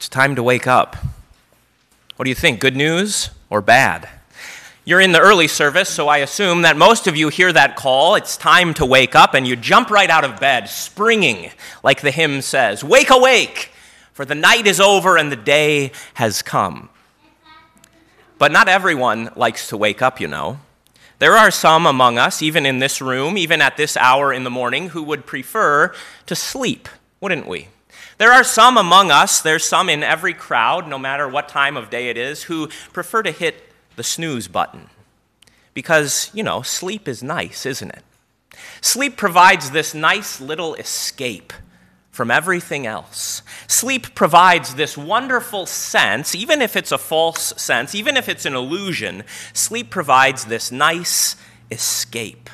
It's time to wake up. What do you think? Good news or bad? You're in the early service, so I assume that most of you hear that call. It's time to wake up, and you jump right out of bed, springing, like the hymn says Wake, awake, for the night is over and the day has come. But not everyone likes to wake up, you know. There are some among us, even in this room, even at this hour in the morning, who would prefer to sleep, wouldn't we? There are some among us, there's some in every crowd, no matter what time of day it is, who prefer to hit the snooze button. Because, you know, sleep is nice, isn't it? Sleep provides this nice little escape from everything else. Sleep provides this wonderful sense, even if it's a false sense, even if it's an illusion, sleep provides this nice escape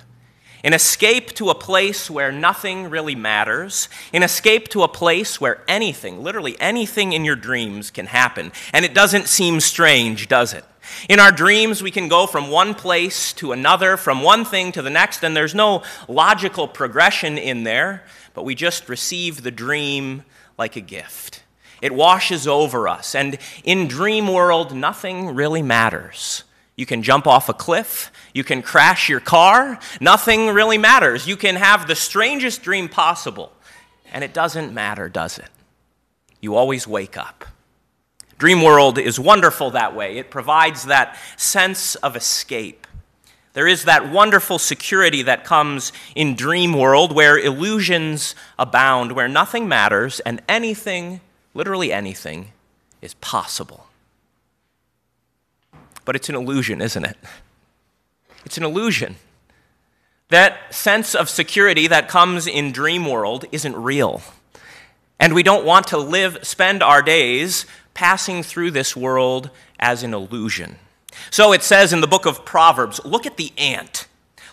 an escape to a place where nothing really matters, an escape to a place where anything, literally anything in your dreams can happen. And it doesn't seem strange, does it? In our dreams, we can go from one place to another, from one thing to the next, and there's no logical progression in there, but we just receive the dream like a gift. It washes over us, and in dream world, nothing really matters. You can jump off a cliff. You can crash your car. Nothing really matters. You can have the strangest dream possible. And it doesn't matter, does it? You always wake up. Dream world is wonderful that way. It provides that sense of escape. There is that wonderful security that comes in dream world where illusions abound, where nothing matters and anything, literally anything, is possible but it's an illusion, isn't it? It's an illusion. That sense of security that comes in dream world isn't real. And we don't want to live spend our days passing through this world as an illusion. So it says in the book of Proverbs, look at the ant.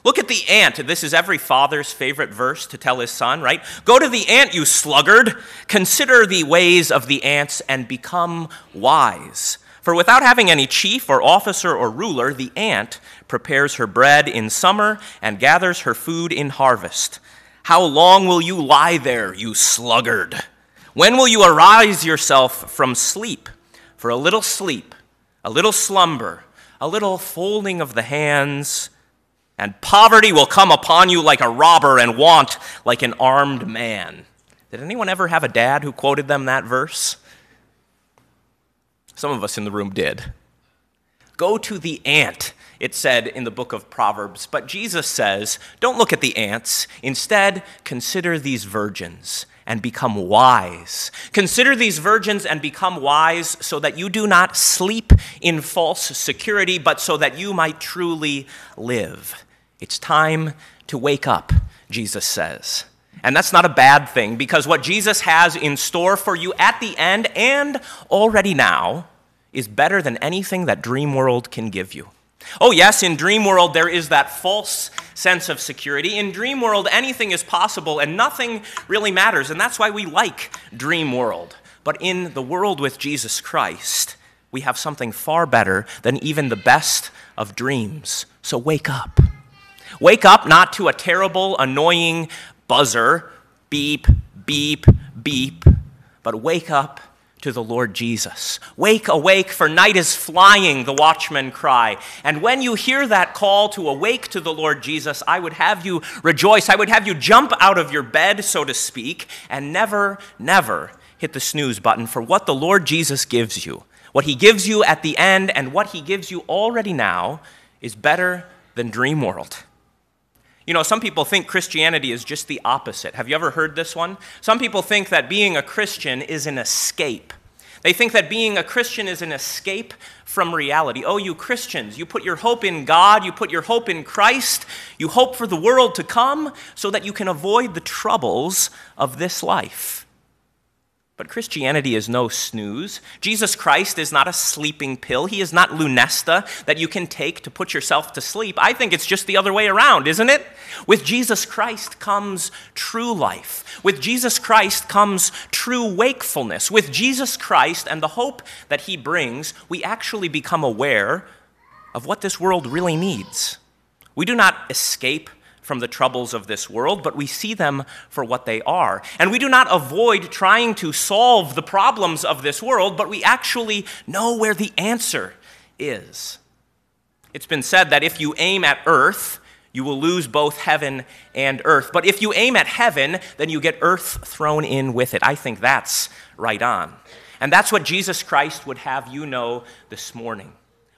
Look at the ant. This is every father's favorite verse to tell his son, right? Go to the ant, you sluggard. Consider the ways of the ants and become wise. For without having any chief or officer or ruler, the ant prepares her bread in summer and gathers her food in harvest. How long will you lie there, you sluggard? When will you arise yourself from sleep? For a little sleep, a little slumber, a little folding of the hands, and poverty will come upon you like a robber and want like an armed man. Did anyone ever have a dad who quoted them that verse? Some of us in the room did. Go to the ant, it said in the book of Proverbs. But Jesus says, don't look at the ants. Instead, consider these virgins and become wise. Consider these virgins and become wise so that you do not sleep in false security, but so that you might truly live. It's time to wake up, Jesus says. And that's not a bad thing because what Jesus has in store for you at the end and already now is better than anything that dream world can give you. Oh, yes, in dream world there is that false sense of security. In dream world, anything is possible and nothing really matters. And that's why we like dream world. But in the world with Jesus Christ, we have something far better than even the best of dreams. So wake up. Wake up not to a terrible, annoying buzzer, beep, beep, beep, but wake up to the Lord Jesus. Wake, awake, for night is flying, the watchmen cry. And when you hear that call to awake to the Lord Jesus, I would have you rejoice. I would have you jump out of your bed, so to speak, and never, never hit the snooze button for what the Lord Jesus gives you. What he gives you at the end and what he gives you already now is better than dream world. You know, some people think Christianity is just the opposite. Have you ever heard this one? Some people think that being a Christian is an escape. They think that being a Christian is an escape from reality. Oh, you Christians, you put your hope in God, you put your hope in Christ, you hope for the world to come so that you can avoid the troubles of this life. But Christianity is no snooze. Jesus Christ is not a sleeping pill. He is not lunesta that you can take to put yourself to sleep. I think it's just the other way around, isn't it? With Jesus Christ comes true life. With Jesus Christ comes true wakefulness. With Jesus Christ and the hope that he brings, we actually become aware of what this world really needs. We do not escape from the troubles of this world, but we see them for what they are. And we do not avoid trying to solve the problems of this world, but we actually know where the answer is. It's been said that if you aim at earth, you will lose both heaven and earth. But if you aim at heaven, then you get earth thrown in with it. I think that's right on. And that's what Jesus Christ would have you know this morning.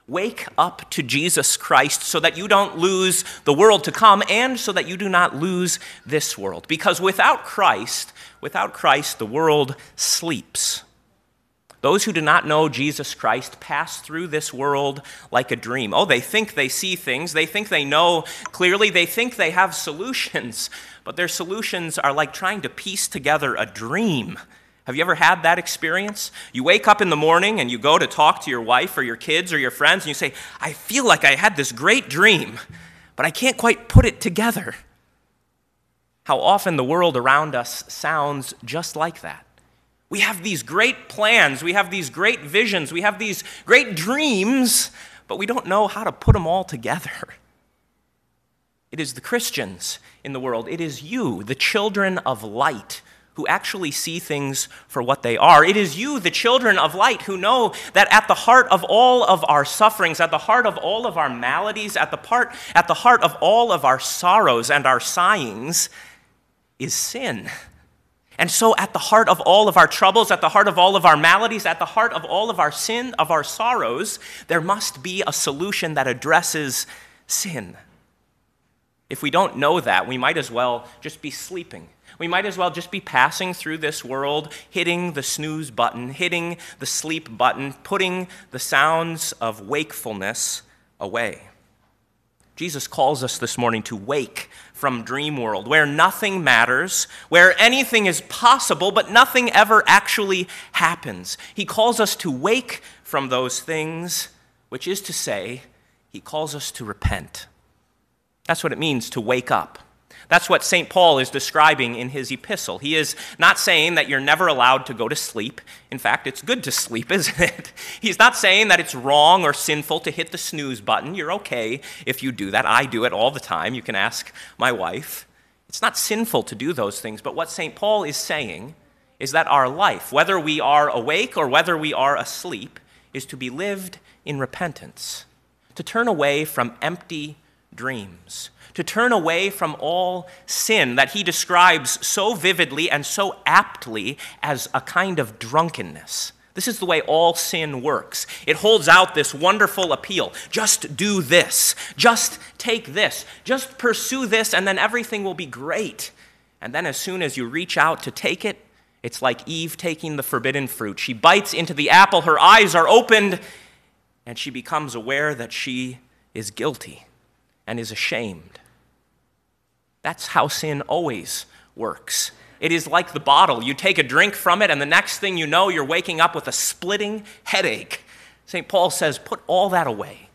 Wake up to Jesus Christ so that you don't lose the world to come and so that you do not lose this world. Because without Christ, without Christ, the world sleeps. Those who do not know Jesus Christ pass through this world like a dream. Oh, they think they see things, they think they know clearly, they think they have solutions, but their solutions are like trying to piece together a dream have you ever had that experience? You wake up in the morning and you go to talk to your wife or your kids or your friends and you say, I feel like I had this great dream, but I can't quite put it together. How often the world around us sounds just like that. We have these great plans, we have these great visions, we have these great dreams, but we don't know how to put them all together. It is the Christians in the world, it is you, the children of light, who actually see things for what they are. It is you, the children of light, who know that at the heart of all of our sufferings, at the heart of all of our maladies, at the, part, at the heart of all of our sorrows and our sighings is sin. And so, at the heart of all of our troubles, at the heart of all of our maladies, at the heart of all of our sin, of our sorrows, there must be a solution that addresses sin. If we don't know that, we might as well just be sleeping we might as well just be passing through this world, hitting the snooze button, hitting the sleep button, putting the sounds of wakefulness away. Jesus calls us this morning to wake from dream world, where nothing matters, where anything is possible, but nothing ever actually happens. He calls us to wake from those things, which is to say, he calls us to repent. That's what it means to wake up. That's what St. Paul is describing in his epistle. He is not saying that you're never allowed to go to sleep. In fact, it's good to sleep, isn't it? He's not saying that it's wrong or sinful to hit the snooze button. You're okay if you do that. I do it all the time. You can ask my wife. It's not sinful to do those things, but what St. Paul is saying is that our life, whether we are awake or whether we are asleep, is to be lived in repentance, to turn away from empty dreams to turn away from all sin that he describes so vividly and so aptly as a kind of drunkenness. This is the way all sin works. It holds out this wonderful appeal. Just do this. Just take this. Just pursue this, and then everything will be great. And then, as soon as you reach out to take it, it's like Eve taking the forbidden fruit. She bites into the apple, her eyes are opened, and she becomes aware that she is guilty and is ashamed. That's how sin always works. It is like the bottle. You take a drink from it, and the next thing you know, you're waking up with a splitting headache. St. Paul says, put all that away.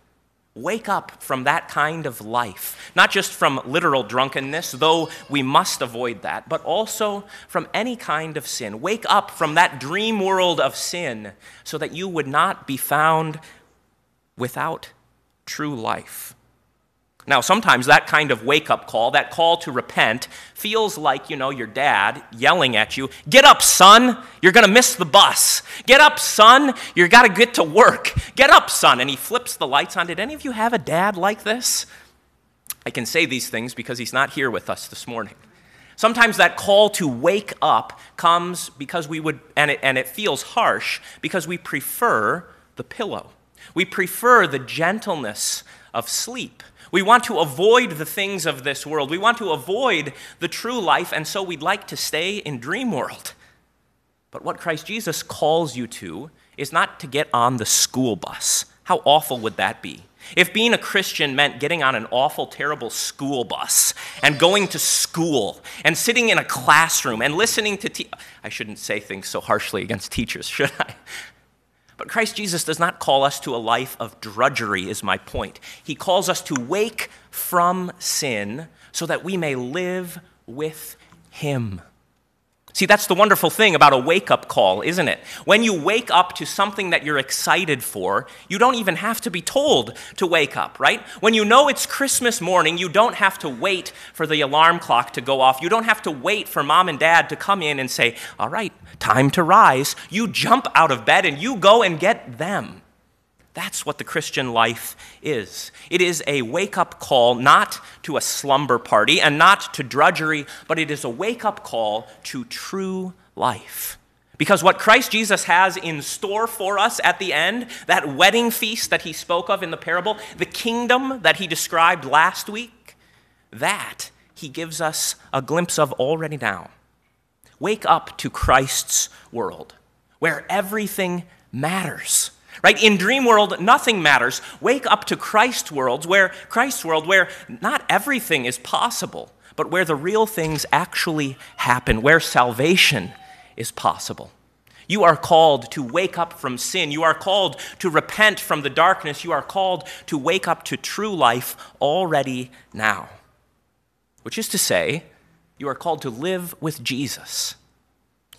Wake up from that kind of life. Not just from literal drunkenness, though we must avoid that, but also from any kind of sin. Wake up from that dream world of sin so that you would not be found without true life. Now, sometimes that kind of wake up call, that call to repent, feels like, you know, your dad yelling at you, Get up, son, you're going to miss the bus. Get up, son, you got to get to work. Get up, son. And he flips the lights on. Did any of you have a dad like this? I can say these things because he's not here with us this morning. Sometimes that call to wake up comes because we would, and it, and it feels harsh, because we prefer the pillow. We prefer the gentleness of sleep. We want to avoid the things of this world. We want to avoid the true life, and so we'd like to stay in dream world. But what Christ Jesus calls you to is not to get on the school bus. How awful would that be? If being a Christian meant getting on an awful, terrible school bus and going to school and sitting in a classroom and listening to, te- I shouldn't say things so harshly against teachers, should I? But Christ Jesus does not call us to a life of drudgery, is my point. He calls us to wake from sin so that we may live with Him. See, that's the wonderful thing about a wake up call, isn't it? When you wake up to something that you're excited for, you don't even have to be told to wake up, right? When you know it's Christmas morning, you don't have to wait for the alarm clock to go off. You don't have to wait for mom and dad to come in and say, All right, time to rise. You jump out of bed and you go and get them. That's what the Christian life is. It is a wake up call not to a slumber party and not to drudgery, but it is a wake up call to true life. Because what Christ Jesus has in store for us at the end, that wedding feast that he spoke of in the parable, the kingdom that he described last week, that he gives us a glimpse of already now. Wake up to Christ's world, where everything matters right in dream world nothing matters wake up to christ worlds where christ's world where not everything is possible but where the real things actually happen where salvation is possible you are called to wake up from sin. You are called to repent from the darkness. You are called to wake up to true life already now. Which is to say, you are called to live with Jesus.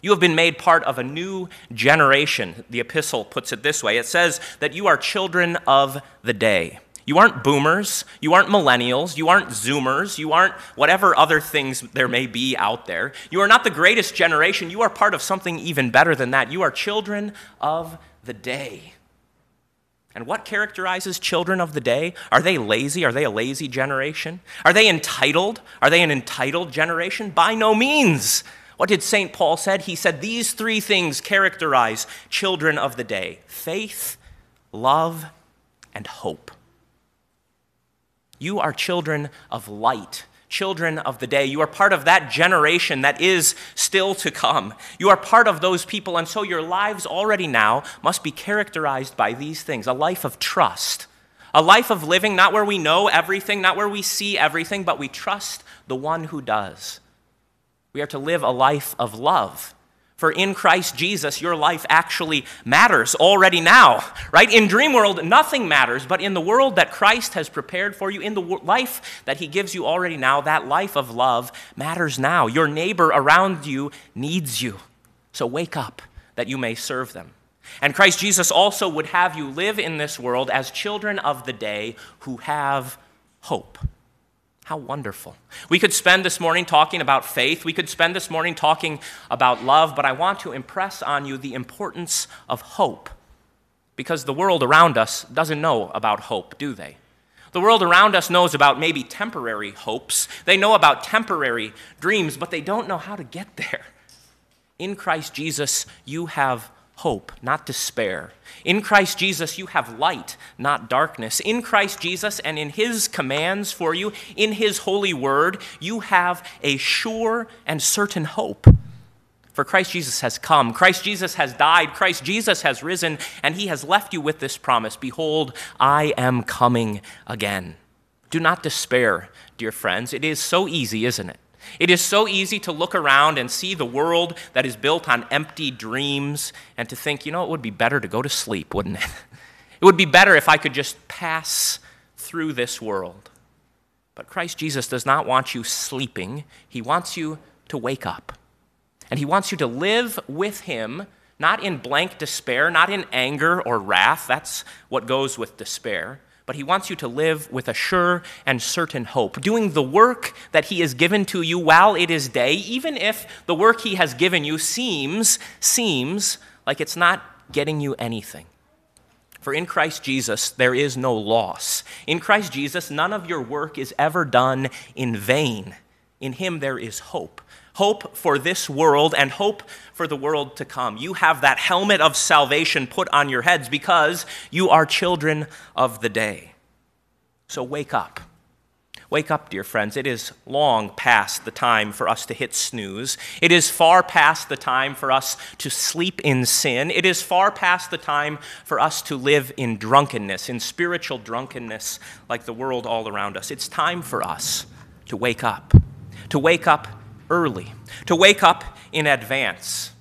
You have been made part of a new generation. The epistle puts it this way it says that you are children of the day. You aren't boomers, you aren't millennials, you aren't zoomers, you aren't whatever other things there may be out there. You are not the greatest generation, you are part of something even better than that. You are children of the day. And what characterizes children of the day? Are they lazy? Are they a lazy generation? Are they entitled? Are they an entitled generation? By no means. What did St. Paul said? He said these three things characterize children of the day: faith, love, and hope. You are children of light, children of the day. You are part of that generation that is still to come. You are part of those people, and so your lives already now must be characterized by these things a life of trust, a life of living not where we know everything, not where we see everything, but we trust the one who does. We are to live a life of love. For in Christ Jesus, your life actually matters already now, right? In dream world, nothing matters, but in the world that Christ has prepared for you, in the life that He gives you already now, that life of love matters now. Your neighbor around you needs you. So wake up that you may serve them. And Christ Jesus also would have you live in this world as children of the day who have hope. How wonderful. We could spend this morning talking about faith. We could spend this morning talking about love, but I want to impress on you the importance of hope. Because the world around us doesn't know about hope, do they? The world around us knows about maybe temporary hopes. They know about temporary dreams, but they don't know how to get there. In Christ Jesus, you have hope, not despair. In Christ Jesus, you have light, not darkness. In Christ Jesus and in His commands for you, in His holy word, you have a sure and certain hope. For Christ Jesus has come, Christ Jesus has died, Christ Jesus has risen, and He has left you with this promise Behold, I am coming again. Do not despair, dear friends. It is so easy, isn't it? It is so easy to look around and see the world that is built on empty dreams and to think, you know, it would be better to go to sleep, wouldn't it? It would be better if I could just pass through this world. But Christ Jesus does not want you sleeping, He wants you to wake up. And He wants you to live with Him, not in blank despair, not in anger or wrath. That's what goes with despair but he wants you to live with a sure and certain hope, doing the work that he has given to you while it is day, even if the work he has given you seems seems like it's not getting you anything. For in Christ Jesus there is no loss. In Christ Jesus none of your work is ever done in vain. In him there is hope hope for this world and hope for the world to come. You have that helmet of salvation put on your heads because you are children of the day. So wake up. Wake up, dear friends. It is long past the time for us to hit snooze. It is far past the time for us to sleep in sin. It is far past the time for us to live in drunkenness, in spiritual drunkenness like the world all around us. It's time for us to wake up. To wake up early, to wake up in advance.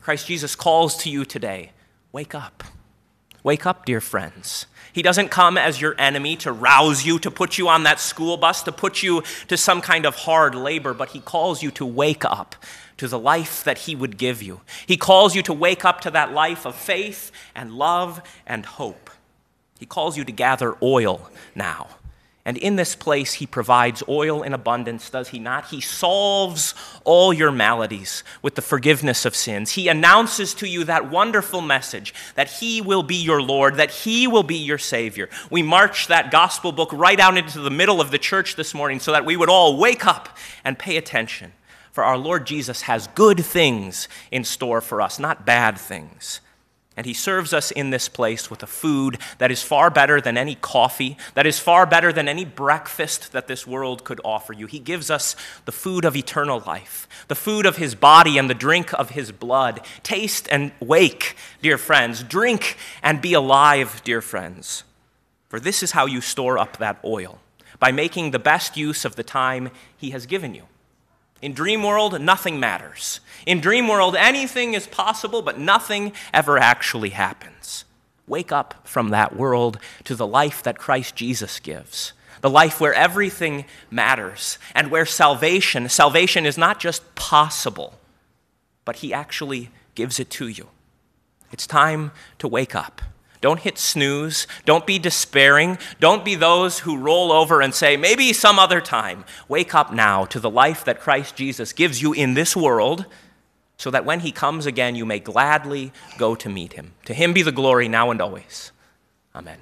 Christ Jesus calls to you today wake up. Wake up, dear friends. He doesn't come as your enemy to rouse you, to put you on that school bus, to put you to some kind of hard labor, but He calls you to wake up, to the life that He would give you. He calls you to wake up to that life of faith and love and hope. He calls you to gather oil now. And in this place, he provides oil in abundance, does he not? He solves all your maladies with the forgiveness of sins. He announces to you that wonderful message that he will be your Lord, that he will be your Savior. We march that gospel book right out into the middle of the church this morning so that we would all wake up and pay attention. For our Lord Jesus has good things in store for us, not bad things. And he serves us in this place with a food that is far better than any coffee, that is far better than any breakfast that this world could offer you. He gives us the food of eternal life, the food of his body and the drink of his blood. Taste and wake, dear friends. Drink and be alive, dear friends. For this is how you store up that oil by making the best use of the time he has given you. In dream world, nothing matters. In dream world, anything is possible, but nothing ever actually happens. Wake up from that world to the life that Christ Jesus gives. The life where everything matters and where salvation, salvation is not just possible, but he actually gives it to you. It's time to wake up. Don't hit snooze. Don't be despairing. Don't be those who roll over and say, maybe some other time. Wake up now to the life that Christ Jesus gives you in this world so that when he comes again, you may gladly go to meet him. To him be the glory now and always. Amen.